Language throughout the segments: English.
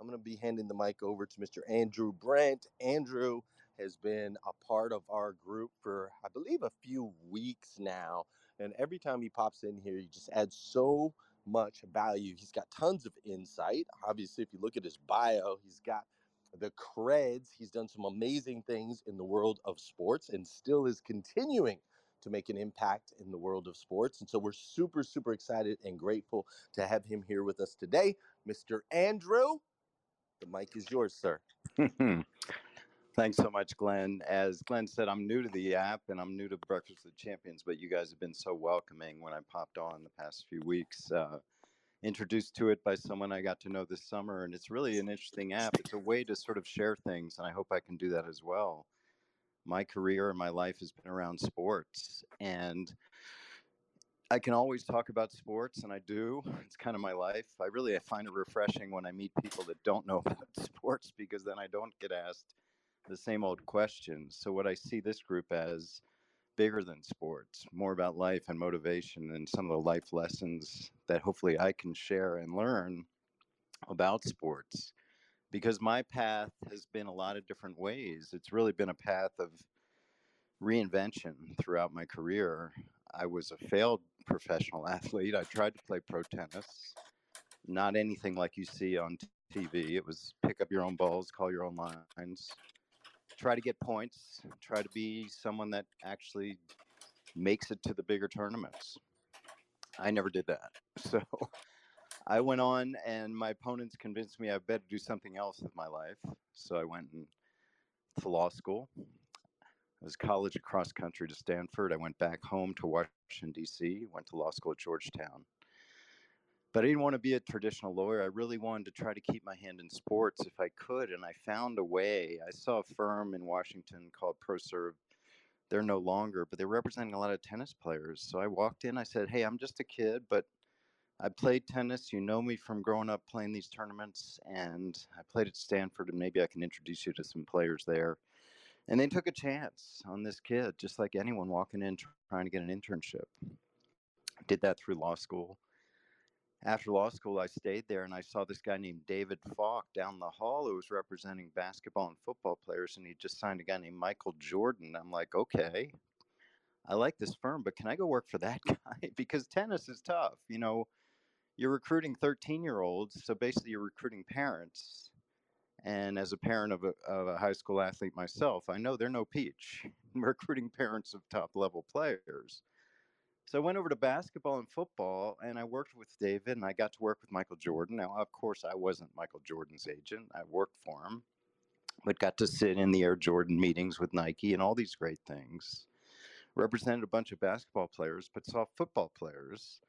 I'm going to be handing the mic over to Mr. Andrew Brandt. Andrew has been a part of our group for, I believe, a few weeks now. And every time he pops in here, he just adds so much value. He's got tons of insight. Obviously, if you look at his bio, he's got the creds. He's done some amazing things in the world of sports and still is continuing to make an impact in the world of sports. And so we're super, super excited and grateful to have him here with us today. Mr. Andrew, the mic is yours, sir. Thanks so much, Glenn. As Glenn said, I'm new to the app and I'm new to Breakfast with Champions, but you guys have been so welcoming when I popped on the past few weeks. Uh, introduced to it by someone I got to know this summer, and it's really an interesting app. It's a way to sort of share things, and I hope I can do that as well. My career and my life has been around sports, and I can always talk about sports, and I do. It's kind of my life. I really I find it refreshing when I meet people that don't know about sports because then I don't get asked the same old questions. So what I see this group as bigger than sports, more about life and motivation and some of the life lessons that hopefully I can share and learn about sports. Because my path has been a lot of different ways. It's really been a path of reinvention throughout my career. I was a failed professional athlete. I tried to play pro tennis, not anything like you see on TV. It was pick up your own balls, call your own lines, try to get points, try to be someone that actually makes it to the bigger tournaments. I never did that. So I went on, and my opponents convinced me I better do something else with my life. So I went to law school. I was college across country to Stanford. I went back home to Washington, D.C., went to law school at Georgetown. But I didn't want to be a traditional lawyer. I really wanted to try to keep my hand in sports if I could. And I found a way. I saw a firm in Washington called ProServe. They're no longer, but they're representing a lot of tennis players. So I walked in, I said, Hey, I'm just a kid, but I played tennis. You know me from growing up playing these tournaments, and I played at Stanford, and maybe I can introduce you to some players there. And they took a chance on this kid, just like anyone walking in trying to get an internship. Did that through law school. After law school, I stayed there and I saw this guy named David Falk down the hall who was representing basketball and football players, and he just signed a guy named Michael Jordan. I'm like, okay, I like this firm, but can I go work for that guy? because tennis is tough. You know, you're recruiting 13 year olds, so basically you're recruiting parents and as a parent of a, of a high school athlete myself, I know they're no peach recruiting parents of top level players. So I went over to basketball and football, and I worked with David, and I got to work with Michael Jordan. Now, of course, I wasn't Michael Jordan's agent; I worked for him, but got to sit in the Air Jordan meetings with Nike and all these great things. Represented a bunch of basketball players, but saw football players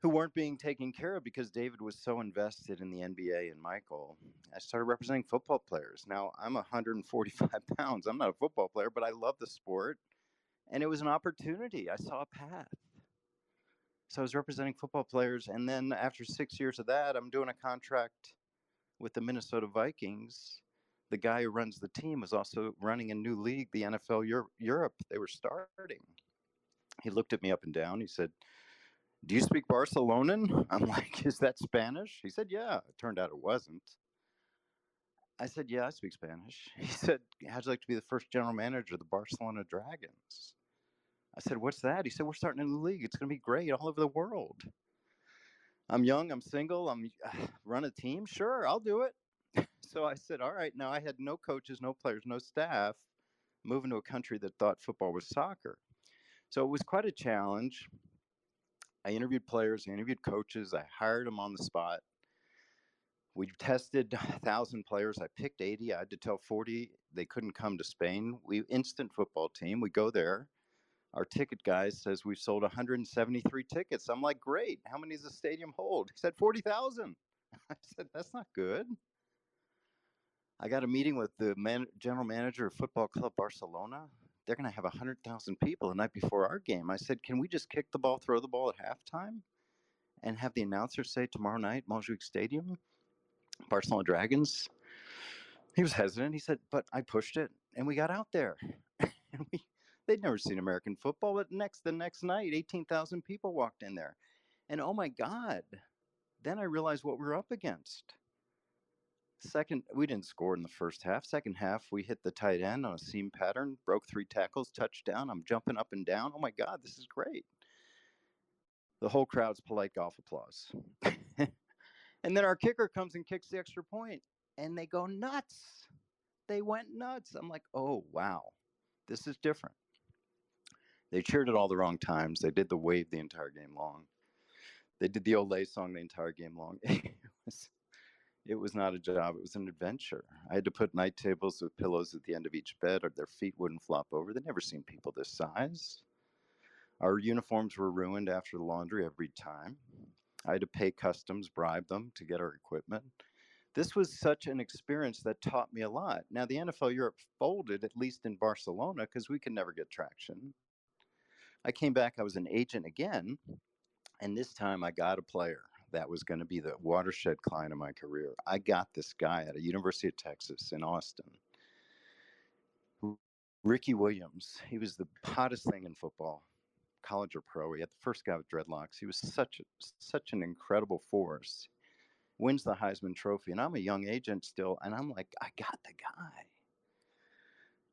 who weren't being taken care of because David was so invested in the NBA and Michael. I started representing football players. Now I'm 145 pounds. I'm not a football player, but I love the sport. And it was an opportunity. I saw a path. So I was representing football players. And then after six years of that, I'm doing a contract with the Minnesota Vikings. The guy who runs the team was also running a new league, the NFL Europe. They were starting. He looked at me up and down. He said, do you speak Barcelonan? I'm like, is that Spanish? He said, yeah. It turned out it wasn't. I said, yeah, I speak Spanish. He said, how'd you like to be the first general manager of the Barcelona Dragons? I said, what's that? He said, we're starting a new league. It's going to be great all over the world. I'm young, I'm single, I'm uh, run a team. Sure, I'll do it. so I said, all right. Now I had no coaches, no players, no staff, moving to a country that thought football was soccer. So it was quite a challenge. I interviewed players, I interviewed coaches, I hired them on the spot. We tested a thousand players. I picked 80. I had to tell 40 they couldn't come to Spain. We instant football team. We go there. Our ticket guy says we've sold 173 tickets. I'm like, great. How many does the stadium hold? He said 40,000. I said, that's not good. I got a meeting with the man, general manager of Football Club Barcelona they're going to have 100,000 people the night before our game. I said, can we just kick the ball, throw the ball at halftime and have the announcer say tomorrow night, Montjuic Stadium, Barcelona Dragons? He was hesitant. He said, but I pushed it and we got out there. and we, they'd never seen American football, but next, the next night, 18,000 people walked in there. And oh my God, then I realized what we were up against. Second, we didn't score in the first half. Second half, we hit the tight end on a mm. seam pattern, broke three tackles, touchdown. I'm jumping up and down. Oh my God, this is great. The whole crowd's polite golf applause. and then our kicker comes and kicks the extra point, and they go nuts. They went nuts. I'm like, oh, wow, this is different. They cheered at all the wrong times. They did the wave the entire game long. They did the Olé song the entire game long. it was it was not a job, it was an adventure. I had to put night tables with pillows at the end of each bed or their feet wouldn't flop over. They'd never seen people this size. Our uniforms were ruined after the laundry every time. I had to pay customs, bribe them to get our equipment. This was such an experience that taught me a lot. Now, the NFL Europe folded, at least in Barcelona, because we could never get traction. I came back, I was an agent again, and this time I got a player that was going to be the watershed client of my career. I got this guy at a University of Texas in Austin. Ricky Williams. He was the hottest thing in football, college or pro. He had the first guy with dreadlocks. He was such a, such an incredible force. Wins the Heisman Trophy, and I'm a young agent still, and I'm like, I got the guy.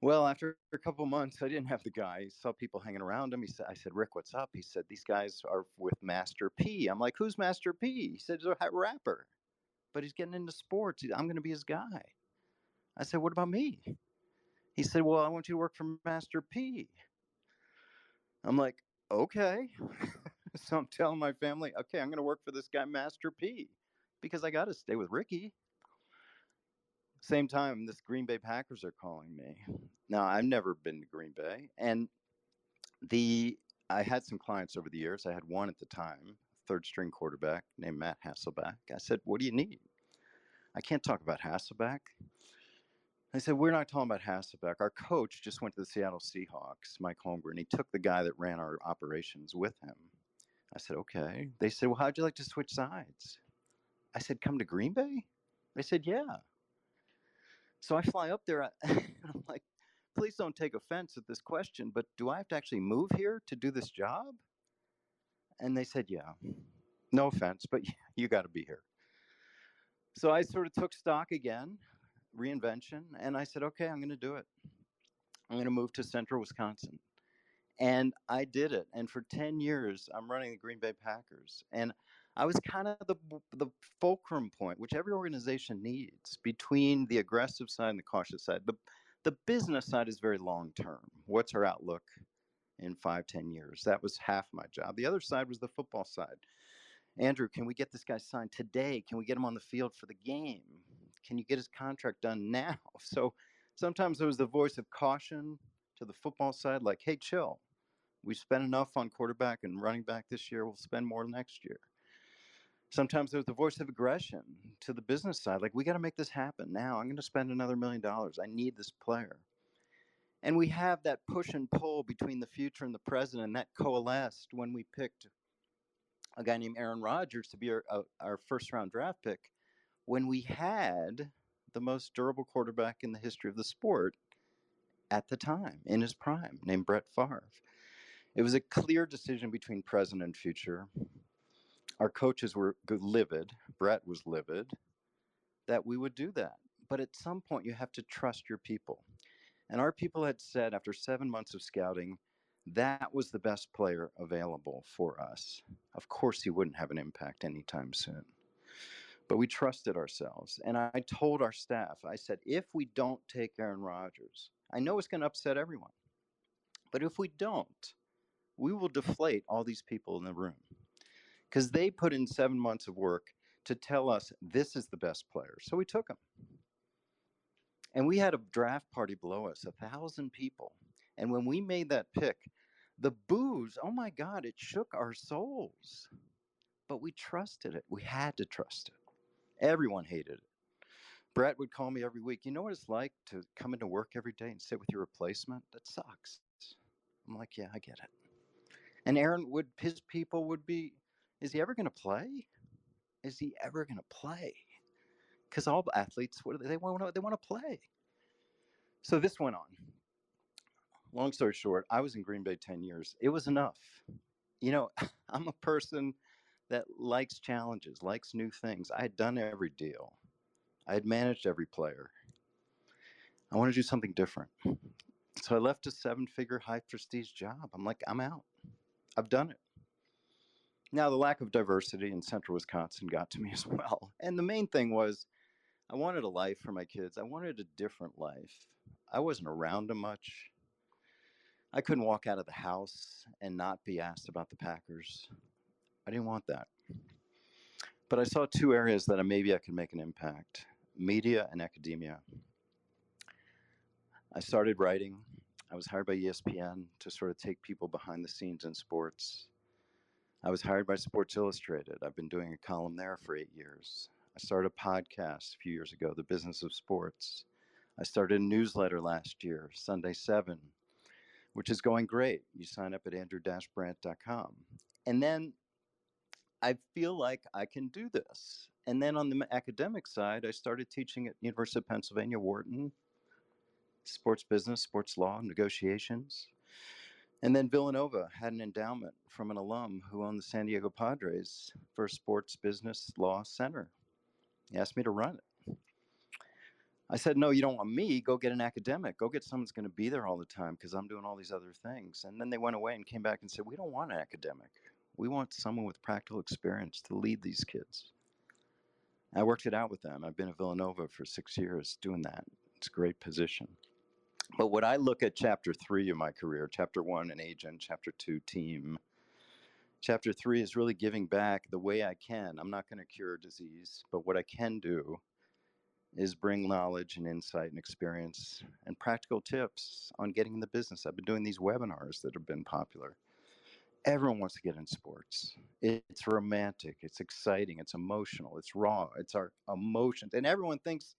Well, after a couple months, I didn't have the guy. I saw people hanging around him. He said, "I said, Rick, what's up?" He said, "These guys are with Master P." I'm like, "Who's Master P?" He said, "He's a rapper, but he's getting into sports. I'm going to be his guy." I said, "What about me?" He said, "Well, I want you to work for Master P." I'm like, "Okay." so I'm telling my family, "Okay, I'm going to work for this guy, Master P, because I got to stay with Ricky." Same time, this Green Bay Packers are calling me. Now, I've never been to Green Bay, and the I had some clients over the years. I had one at the time, third string quarterback named Matt Hasselbeck. I said, "What do you need?" I can't talk about Hasselbeck. I said, We're not talking about Hasselbeck. Our coach just went to the Seattle Seahawks, Mike Holmgren. He took the guy that ran our operations with him. I said, Okay. They said, Well, how'd you like to switch sides? I said, Come to Green Bay? They said, Yeah. So I fly up there, uh, and I'm like, please don't take offense at this question, but do I have to actually move here to do this job? And they said, yeah. No offense, but you got to be here. So I sort of took stock again, reinvention, and I said, okay, I'm going to do it. I'm going to move to central Wisconsin. And I did it. And for 10 years, I'm running the Green Bay Packers. And I was kind of the the fulcrum point, which every organization needs between the aggressive side and the cautious side. The the business side is very long term. What's our outlook in five, ten years? That was half my job. The other side was the football side. Andrew, can we get this guy signed today? Can we get him on the field for the game? Can you get his contract done now? So sometimes there was the voice of caution to the football side, like, hey, chill. We spent enough on quarterback and running back this year. We'll spend more next year Sometimes there's the voice of aggression to the business side, like, we got to make this happen now. I'm going to spend another million dollars. I need this player. And we have that push and pull between the future and the present, and that coalesced when we picked a guy named Aaron Rodgers to be our, uh, our first round draft pick when we had the most durable quarterback in the history of the sport at the time in his prime, named Brett Favre. It was a clear decision between present and future. Our coaches were livid, Brett was livid, that we would do that. But at some point, you have to trust your people. And our people had said after seven months of scouting, that was the best player available for us. Of course, he wouldn't have an impact anytime soon. But we trusted ourselves. And I told our staff, I said, if we don't take Aaron Rodgers, I know it's going to upset everyone. But if we don't, we will deflate all these people in the room because they put in seven months of work to tell us this is the best player. So we took him. And we had a draft party below us, a thousand people. And when we made that pick, the boos, oh my God, it shook our souls. But we trusted it. We had to trust it. Everyone hated it. Brett would call me every week. You know what it's like to come into work every day and sit with your replacement? That sucks. I'm like, yeah, I get it. And Aaron would, his people would be, is he ever going to play? Is he ever going to play? Because all athletes, what do they, they want? They want to play. So this went on. Long story short, I was in Green Bay 10 years. It was enough. You know, I'm a person that likes challenges, likes new things. I had done every deal. I had managed every player. I want to do something different. So I left a seven figure high prestige job. I'm like, I'm out. I've done it. Now, the lack of diversity in central Wisconsin got to me as well. And the main thing was I wanted a life for my kids. I wanted a different life. I wasn't around them much. I couldn't walk out of the house and not be asked about the Packers. I didn't want that. But I saw two areas that maybe I could make an impact media and academia. I started writing. I was hired by ESPN to sort of take people behind the scenes in sports. I was hired by Sports Illustrated. I've been doing a column there for eight years. I started a podcast a few years ago, The Business of Sports. I started a newsletter last year, Sunday 7, which is going great. You sign up at andrew-brandt.com. And then I feel like I can do this. And then on the academic side, I started teaching at University of Pennsylvania, Wharton, sports business, sports law, negotiations. And then Villanova had an endowment from an alum who owned the San Diego Padres for a sports business law center. He asked me to run it. I said, No, you don't want me. Go get an academic. Go get someone who's going to be there all the time because I'm doing all these other things. And then they went away and came back and said, We don't want an academic. We want someone with practical experience to lead these kids. I worked it out with them. I've been at Villanova for six years doing that. It's a great position. But what I look at chapter three of my career, chapter one, an agent, chapter two, team. Chapter three is really giving back the way I can. I'm not going to cure disease, but what I can do is bring knowledge and insight and experience and practical tips on getting in the business. I've been doing these webinars that have been popular everyone wants to get in sports. It's romantic, it's exciting, it's emotional, it's raw, it's our emotions. And everyone thinks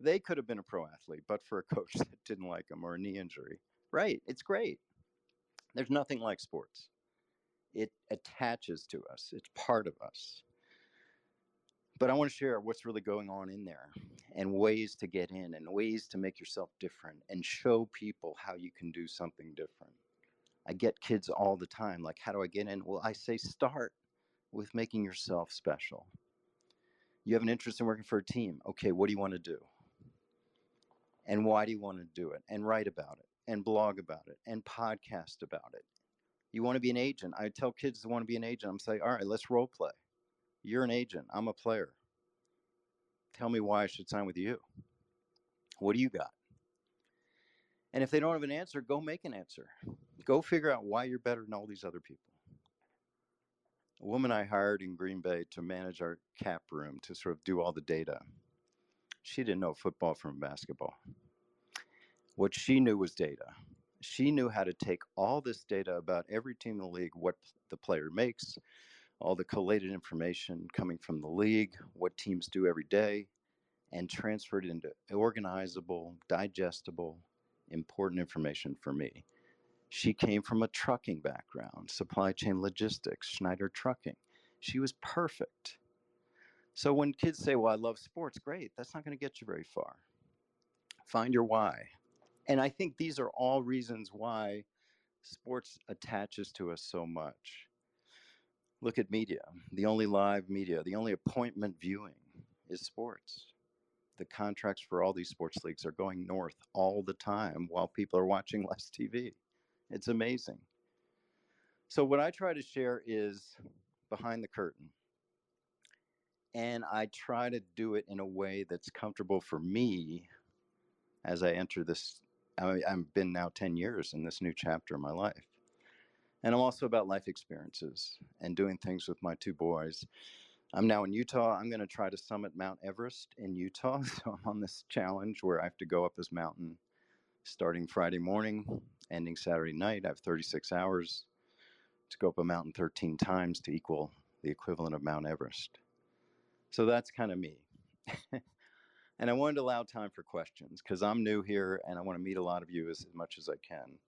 they could have been a pro athlete, but for a coach that didn't like them or a knee injury. Right, it's great. There's nothing like sports. It attaches to us, it's part of us. But I want to share what's really going on in there and ways to get in and ways to make yourself different and show people how you can do something different. I get kids all the time like, how do I get in? Well, I say start with making yourself special. You have an interest in working for a team. Okay, what do you want to do? And why do you want to do it? And write about it, and blog about it, and podcast about it. You want to be an agent. I tell kids to want to be an agent. I'm saying, all right, let's role play. You're an agent. I'm a player. Tell me why I should sign with you. What do you got? And if they don't have an answer, go make an answer. Go figure out why you're better than all these other people. A woman I hired in Green Bay to manage our cap room to sort of do all the data. She didn't know football from basketball. What she knew was data. She knew how to take all this data about every team in the league, what the player makes, all the collated information coming from the league, what teams do every day, and transferred it into organizable, digestible, important information for me. She came from a trucking background, supply chain logistics, Schneider Trucking. She was perfect. So when kids say, Well, I love sports, great. That's not going to get you very far. Find your why. And I think these are all reasons why sports attaches to us so much. Look at media. The only live media, the only appointment viewing is sports. The contracts for all these sports leagues are going north all the time while people are watching less TV. It's amazing. So, what I try to share is behind the curtain. And I try to do it in a way that's comfortable for me as I enter this. I've been now 10 years in this new chapter of my life. And I'm also about life experiences and doing things with my two boys. I'm now in Utah. I'm going to try to summit Mount Everest in Utah. So I'm on this challenge where I have to go up this mountain starting Friday morning, ending Saturday night. I have 36 hours to go up a mountain 13 times to equal the equivalent of Mount Everest. So that's kind of me. and I wanted to allow time for questions because I'm new here and I want to meet a lot of you as, as much as I can.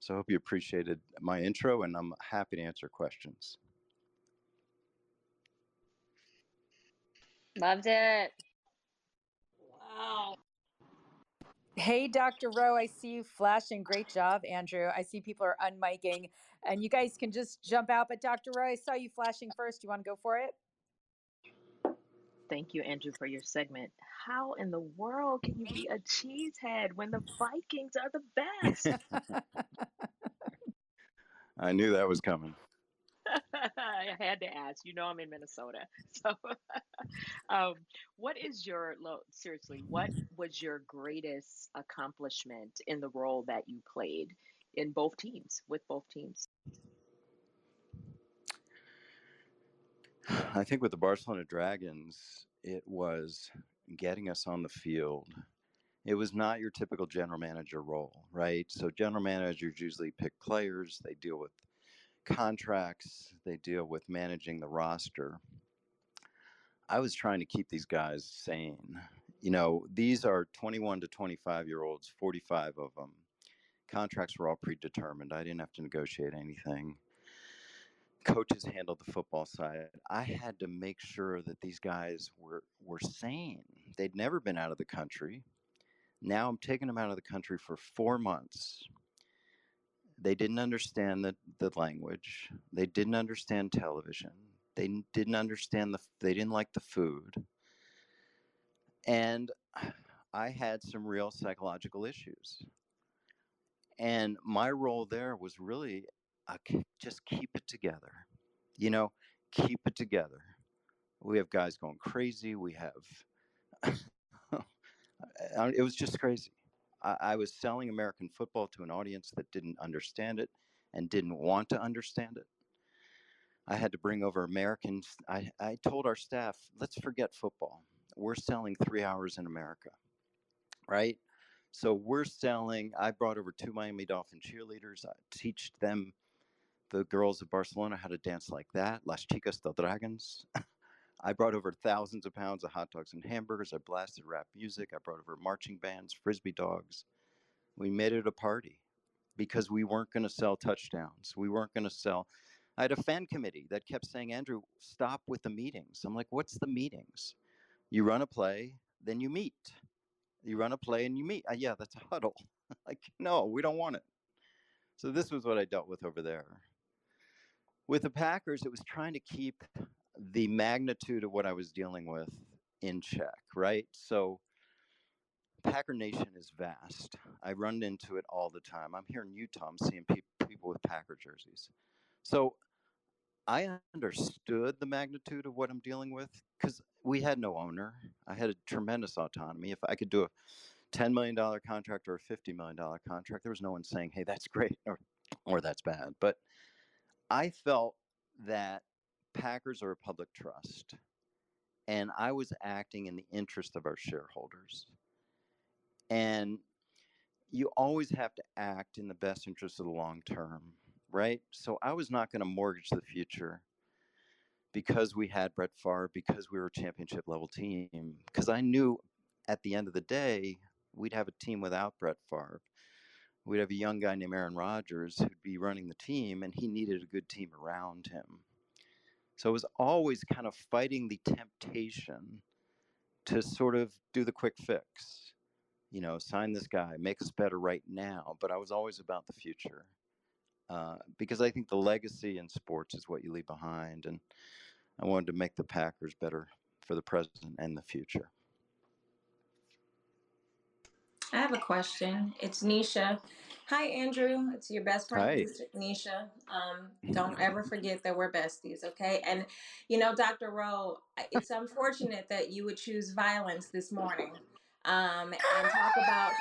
So I hope you appreciated my intro and I'm happy to answer questions. Loved it. Wow. Hey, Dr. Rowe, I see you flashing. Great job, Andrew. I see people are unmiking, and you guys can just jump out. But Dr. Rowe, I saw you flashing first. You want to go for it? Thank you, Andrew, for your segment. How in the world can you be a cheesehead when the Vikings are the best? I knew that was coming. I had to ask. You know, I'm in Minnesota. So, um, what is your, seriously, what was your greatest accomplishment in the role that you played in both teams, with both teams? I think with the Barcelona Dragons, it was getting us on the field. It was not your typical general manager role, right? So, general managers usually pick players, they deal with contracts, they deal with managing the roster. I was trying to keep these guys sane. You know, these are 21 to 25 year olds, 45 of them. Contracts were all predetermined. I didn't have to negotiate anything. Coaches handled the football side. I had to make sure that these guys were were sane. They'd never been out of the country. Now I'm taking them out of the country for four months they didn't understand the, the language. They didn't understand television. They didn't understand the, they didn't like the food. And I had some real psychological issues. And my role there was really uh, just keep it together. You know, keep it together. We have guys going crazy. We have, it was just crazy. I, I was selling American football to an audience that didn't understand it and didn't want to understand it. I had to bring over Americans. I, I told our staff, let's forget football. We're selling three hours in America, right? So we're selling. I brought over two Miami Dolphin cheerleaders. I teach them, the girls of Barcelona, how to dance like that. Las Chicas del Dragons. I brought over thousands of pounds of hot dogs and hamburgers. I blasted rap music. I brought over marching bands, frisbee dogs. We made it a party because we weren't going to sell touchdowns. We weren't going to sell. I had a fan committee that kept saying, Andrew, stop with the meetings. I'm like, what's the meetings? You run a play, then you meet. You run a play and you meet. Uh, yeah, that's a huddle. like, no, we don't want it. So this was what I dealt with over there. With the Packers, it was trying to keep the magnitude of what I was dealing with in check, right? So Packer Nation is vast. I run into it all the time. I'm here in Utah. I'm seeing pe- people with Packer jerseys. So I understood the magnitude of what I'm dealing with because we had no owner. I had a tremendous autonomy. If I could do a $10 million contract or a $50 million contract, there was no one saying, hey, that's great or, or that's bad. But I felt that Packers are a public trust, and I was acting in the interest of our shareholders. And you always have to act in the best interest of the long term, right? So I was not going to mortgage the future because we had Brett Favre, because we were a championship level team, because I knew at the end of the day, we'd have a team without Brett Favre. We'd have a young guy named Aaron Rodgers who'd be running the team, and he needed a good team around him. So it was always kind of fighting the temptation to sort of do the quick fix. You know, sign this guy, make us better right now. But I was always about the future uh, because I think the legacy in sports is what you leave behind. And I wanted to make the Packers better for the present and the future. I have a question. It's Nisha. Hi, Andrew. It's your best friend, Hi. Nisha. Um, don't ever forget that we're besties, okay? And you know, Dr. Rowe, it's unfortunate that you would choose violence this morning, um, and talk about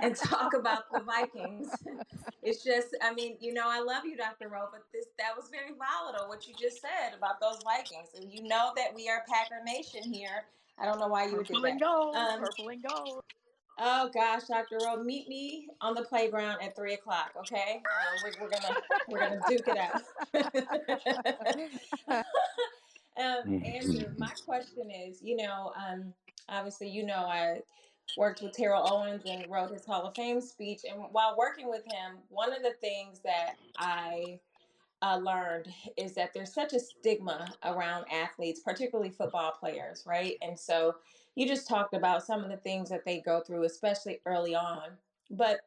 and talk about the Vikings. It's just, I mean, you know, I love you, Dr. Rowe, but this that was very volatile what you just said about those Vikings. And you know that we are Packer Nation here. I don't know why you would do Purple that. and gold. Um, purple and gold. Oh gosh, Dr. Rowe, meet me on the playground at three o'clock. Okay, um, we're, we're gonna we're gonna duke it out. um, Andrew, my question is, you know, um, obviously, you know, I worked with Terrell Owens and wrote his Hall of Fame speech, and while working with him, one of the things that I uh, learned is that there's such a stigma around athletes, particularly football players, right? And so you just talked about some of the things that they go through, especially early on. But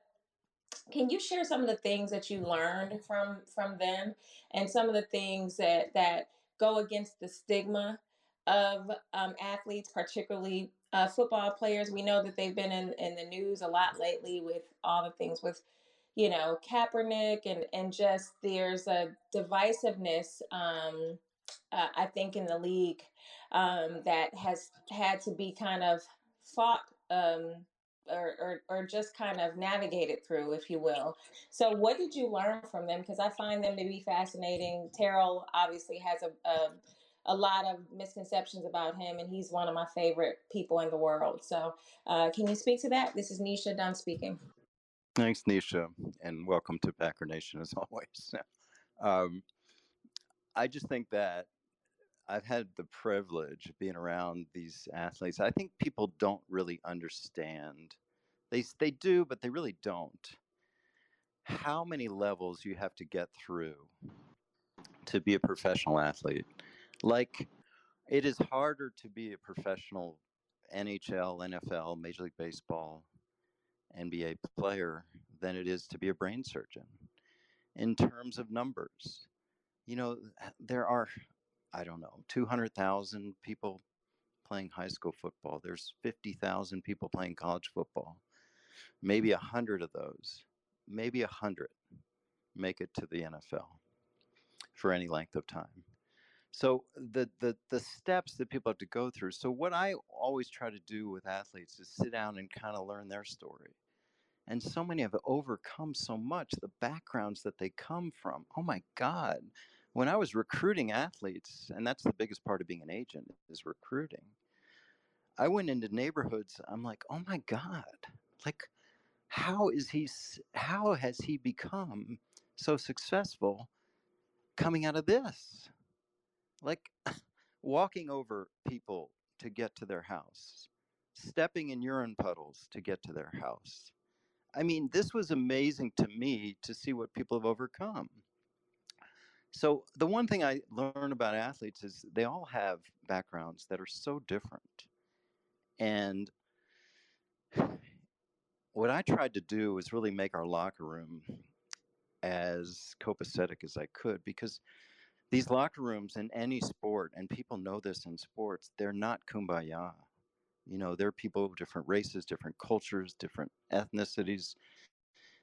can you share some of the things that you learned from from them, and some of the things that that go against the stigma of um, athletes, particularly uh, football players? We know that they've been in, in the news a lot lately with all the things with you know Kaepernick and and just there's a divisiveness. Um, uh, I think in the league um, that has had to be kind of fought um, or, or, or just kind of navigated through, if you will. So, what did you learn from them? Because I find them to be fascinating. Terrell obviously has a, a a lot of misconceptions about him, and he's one of my favorite people in the world. So, uh, can you speak to that? This is Nisha Dunn speaking. Thanks, Nisha, and welcome to Packer Nation as always. Um, I just think that I've had the privilege of being around these athletes. I think people don't really understand. They they do, but they really don't. How many levels you have to get through to be a professional athlete? Like it is harder to be a professional NHL, NFL, Major League Baseball, NBA player than it is to be a brain surgeon in terms of numbers. You know, there are, I don't know, 200,000 people playing high school football. There's 50,000 people playing college football. Maybe a mm-hmm. hundred of those, maybe a hundred make it to the NFL for any length of time. So the, the the steps that people have to go through. So what I always try to do with athletes is sit down and kind of learn their story. And so many have overcome so much, the backgrounds that they come from. Oh my God. When I was recruiting athletes, and that's the biggest part of being an agent is recruiting. I went into neighborhoods, I'm like, oh my God, like how is he how has he become so successful coming out of this? Like walking over people to get to their house, stepping in urine puddles to get to their house. I mean, this was amazing to me to see what people have overcome. So, the one thing I learn about athletes is they all have backgrounds that are so different. And what I tried to do was really make our locker room as copacetic as I could because these locker rooms in any sport, and people know this in sports, they're not kumbaya. You know, they're people of different races, different cultures, different ethnicities.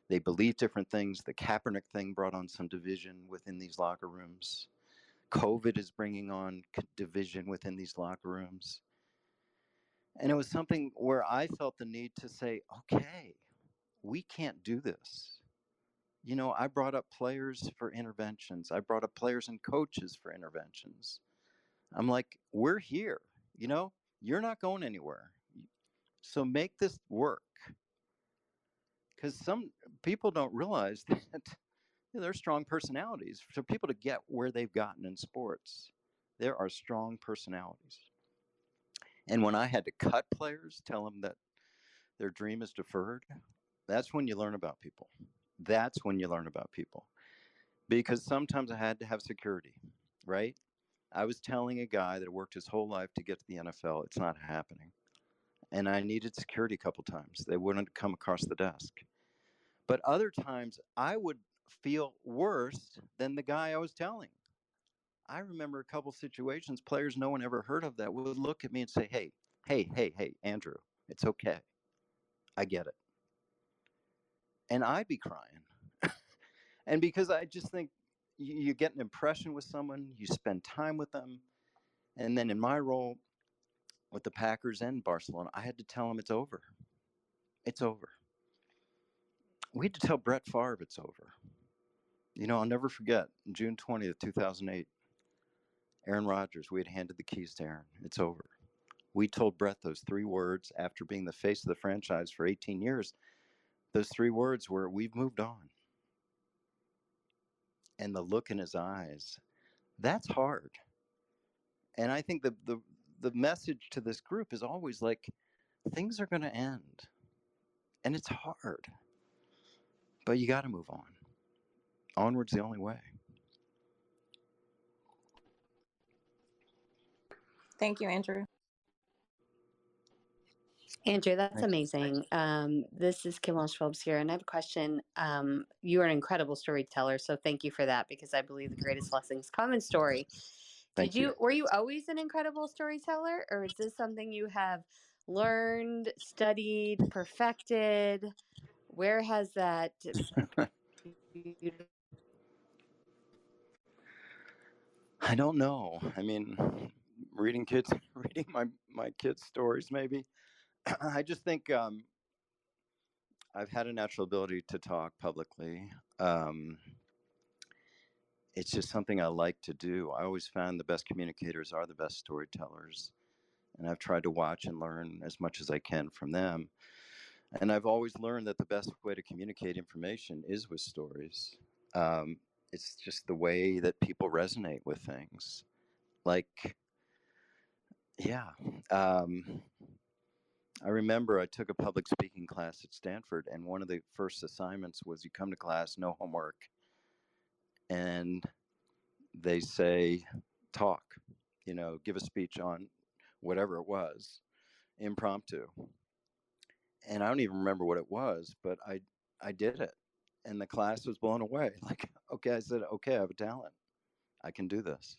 They believe different things. The Kaepernick thing brought on some division within these locker rooms. COVID is bringing on division within these locker rooms. And it was something where I felt the need to say, okay, we can't do this. You know, I brought up players for interventions, I brought up players and coaches for interventions. I'm like, we're here, you know, you're not going anywhere. So make this work. Because some people don't realize that you know, they're strong personalities. For people to get where they've gotten in sports, There are strong personalities. And when I had to cut players, tell them that their dream is deferred, that's when you learn about people. That's when you learn about people. Because sometimes I had to have security, right? I was telling a guy that worked his whole life to get to the NFL, it's not happening. And I needed security a couple times. They wouldn't come across the desk. But other times I would feel worse than the guy I was telling. I remember a couple situations, players no one ever heard of that would look at me and say, Hey, hey, hey, hey, Andrew, it's okay. I get it. And I'd be crying. and because I just think you, you get an impression with someone, you spend time with them. And then in my role with the Packers and Barcelona, I had to tell them it's over. It's over. We had to tell Brett Favre it's over. You know, I'll never forget June 20th, 2008. Aaron Rodgers, we had handed the keys to Aaron. It's over. We told Brett those three words after being the face of the franchise for 18 years. Those three words were, We've moved on. And the look in his eyes, that's hard. And I think the, the, the message to this group is always like, things are going to end. And it's hard. But you got to move on. Onward's the only way. Thank you, Andrew. Andrew, that's amazing. Um, this is Kim Walsh Phillips here, and I have a question. Um, you are an incredible storyteller, so thank you for that because I believe the greatest lessons come in story. Thank Did you, you. were you always an incredible storyteller, or is this something you have learned, studied, perfected? Where has that? I don't know. I mean, reading kids, reading my my kids' stories, maybe. I just think um, I've had a natural ability to talk publicly. Um, it's just something I like to do. I always found the best communicators are the best storytellers, and I've tried to watch and learn as much as I can from them. And I've always learned that the best way to communicate information is with stories. Um, it's just the way that people resonate with things. Like, yeah. Um, I remember I took a public speaking class at Stanford, and one of the first assignments was you come to class, no homework, and they say, talk, you know, give a speech on whatever it was, impromptu. And I don't even remember what it was, but I I did it, and the class was blown away. Like, okay, I said, okay, I have a talent, I can do this.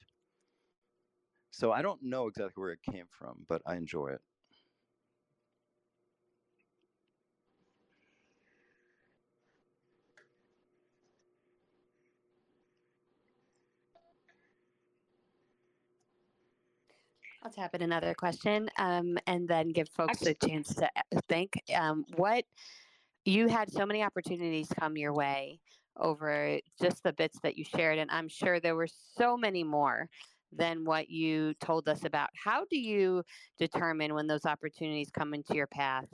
So I don't know exactly where it came from, but I enjoy it. I'll tap in another question um, and then give folks a chance to uh, think. Um, what you had so many opportunities come your way over just the bits that you shared, and I'm sure there were so many more than what you told us about. How do you determine when those opportunities come into your path?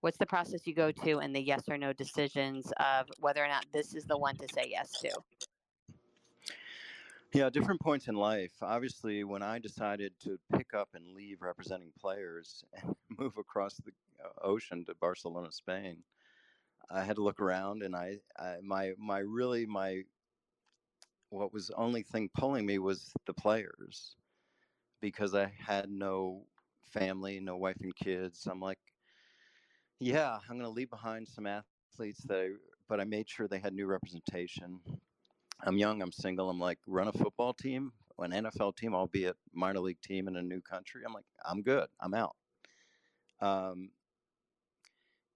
What's the process you go to and the yes or no decisions of whether or not this is the one to say yes to? Yeah, different points in life. Obviously, when I decided to pick up and leave representing players and move across the uh, ocean to Barcelona, Spain, I had to look around, and I, I my my really my what was only thing pulling me was the players because I had no family, no wife and kids. I'm like, yeah, I'm going to leave behind some athletes that I, but I made sure they had new representation. I'm young, I'm single. I'm like, run a football team, an NFL team, albeit minor league team in a new country. I'm like, I'm good. I'm out. Um,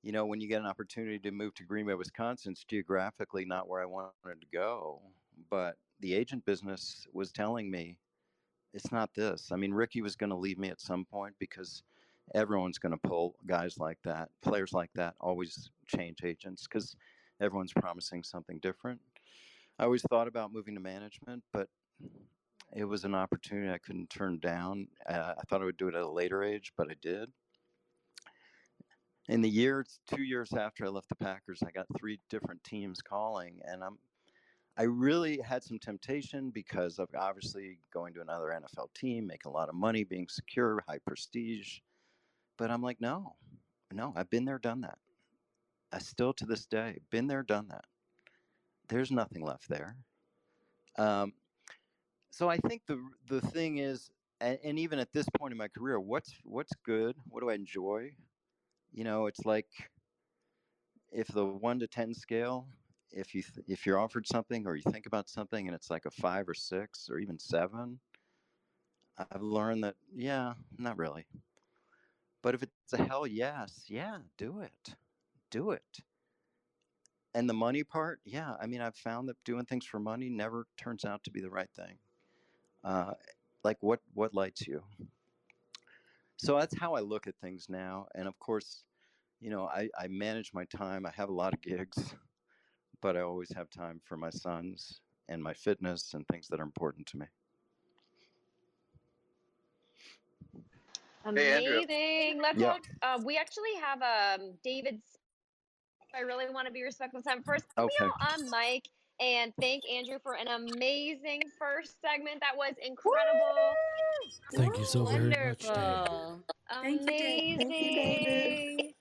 you know, when you get an opportunity to move to Green Bay, Wisconsin, it's geographically not where I wanted to go. But the agent business was telling me it's not this. I mean, Ricky was going to leave me at some point because everyone's going to pull guys like that. Players like that always change agents because everyone's promising something different. I always thought about moving to management, but it was an opportunity I couldn't turn down. Uh, I thought I would do it at a later age, but I did. In the year, two years after I left the Packers, I got three different teams calling, and I'm I really had some temptation because of obviously going to another NFL team, making a lot of money, being secure, high prestige. But I'm like, no, no, I've been there, done that. I still to this day been there, done that. There's nothing left there. Um, so I think the the thing is, and, and even at this point in my career, what's what's good? What do I enjoy? You know, it's like if the one to ten scale, if you th- if you're offered something or you think about something and it's like a five or six or even seven, I've learned that yeah, not really. But if it's a hell yes, yeah, do it, do it. And the money part, yeah, I mean, I've found that doing things for money never turns out to be the right thing. Uh, like what what lights you? So that's how I look at things now. And of course, you know, I, I manage my time. I have a lot of gigs, but I always have time for my sons and my fitness and things that are important to me. Amazing. Let's Yeah. all, uh, we actually have um David's I really want to be respectful of time. First, can we Okay. all on mic and thank Andrew for an amazing first segment. That was incredible. Thank you so very much, Dave. Wonderful. Thank you, Dave. Amazing. Thank you, David.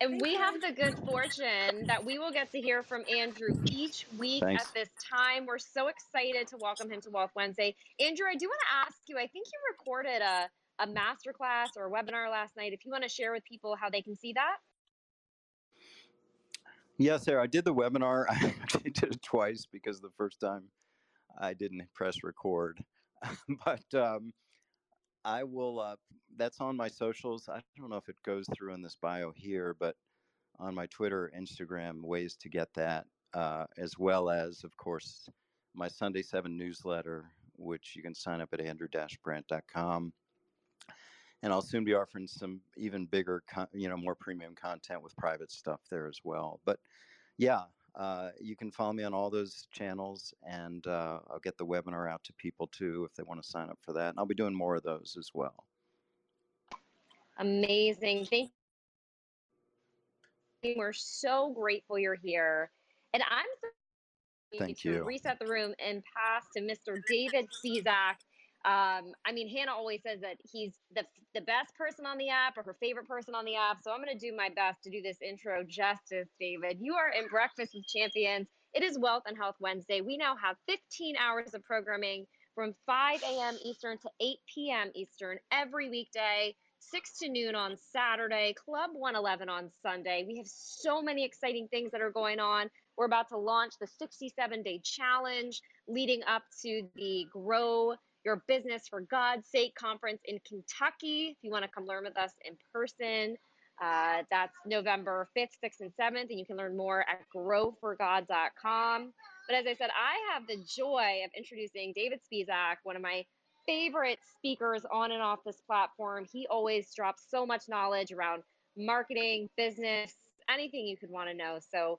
And we have the good fortune that we will get to hear from Andrew each week Thanks. at this time. We're so excited to welcome him to Wealth Wednesday. Andrew, I do want to ask you, I think you recorded a, a masterclass or a webinar last night. If you want to share with people how they can see that. Yes, Sarah, I did the webinar. I did it twice because the first time I didn't press record. but um, I will, uh, that's on my socials. I don't know if it goes through in this bio here, but on my Twitter, Instagram, ways to get that, uh, as well as, of course, my Sunday 7 newsletter, which you can sign up at andrew-brandt.com. And I'll soon be offering some even bigger, con- you know, more premium content with private stuff there as well. But yeah, uh, you can follow me on all those channels, and uh, I'll get the webinar out to people too if they want to sign up for that. And I'll be doing more of those as well. Amazing. Thank you. We're so grateful you're here. And I'm so happy Thank to you. reset the room and pass to Mr. David Cizak. Um, I mean, Hannah always says that he's the, the best person on the app or her favorite person on the app. So I'm going to do my best to do this intro justice, David. You are in Breakfast with Champions. It is Wealth and Health Wednesday. We now have 15 hours of programming from 5 a.m. Eastern to 8 p.m. Eastern every weekday. 6 to noon on Saturday, Club 111 on Sunday. We have so many exciting things that are going on. We're about to launch the 67 day challenge leading up to the Grow Your Business for God's Sake conference in Kentucky. If you want to come learn with us in person, uh, that's November 5th, 6th, and 7th. And you can learn more at growforgod.com. But as I said, I have the joy of introducing David Spizak, one of my favorite speakers on and off this platform. He always drops so much knowledge around marketing, business, anything you could want to know. So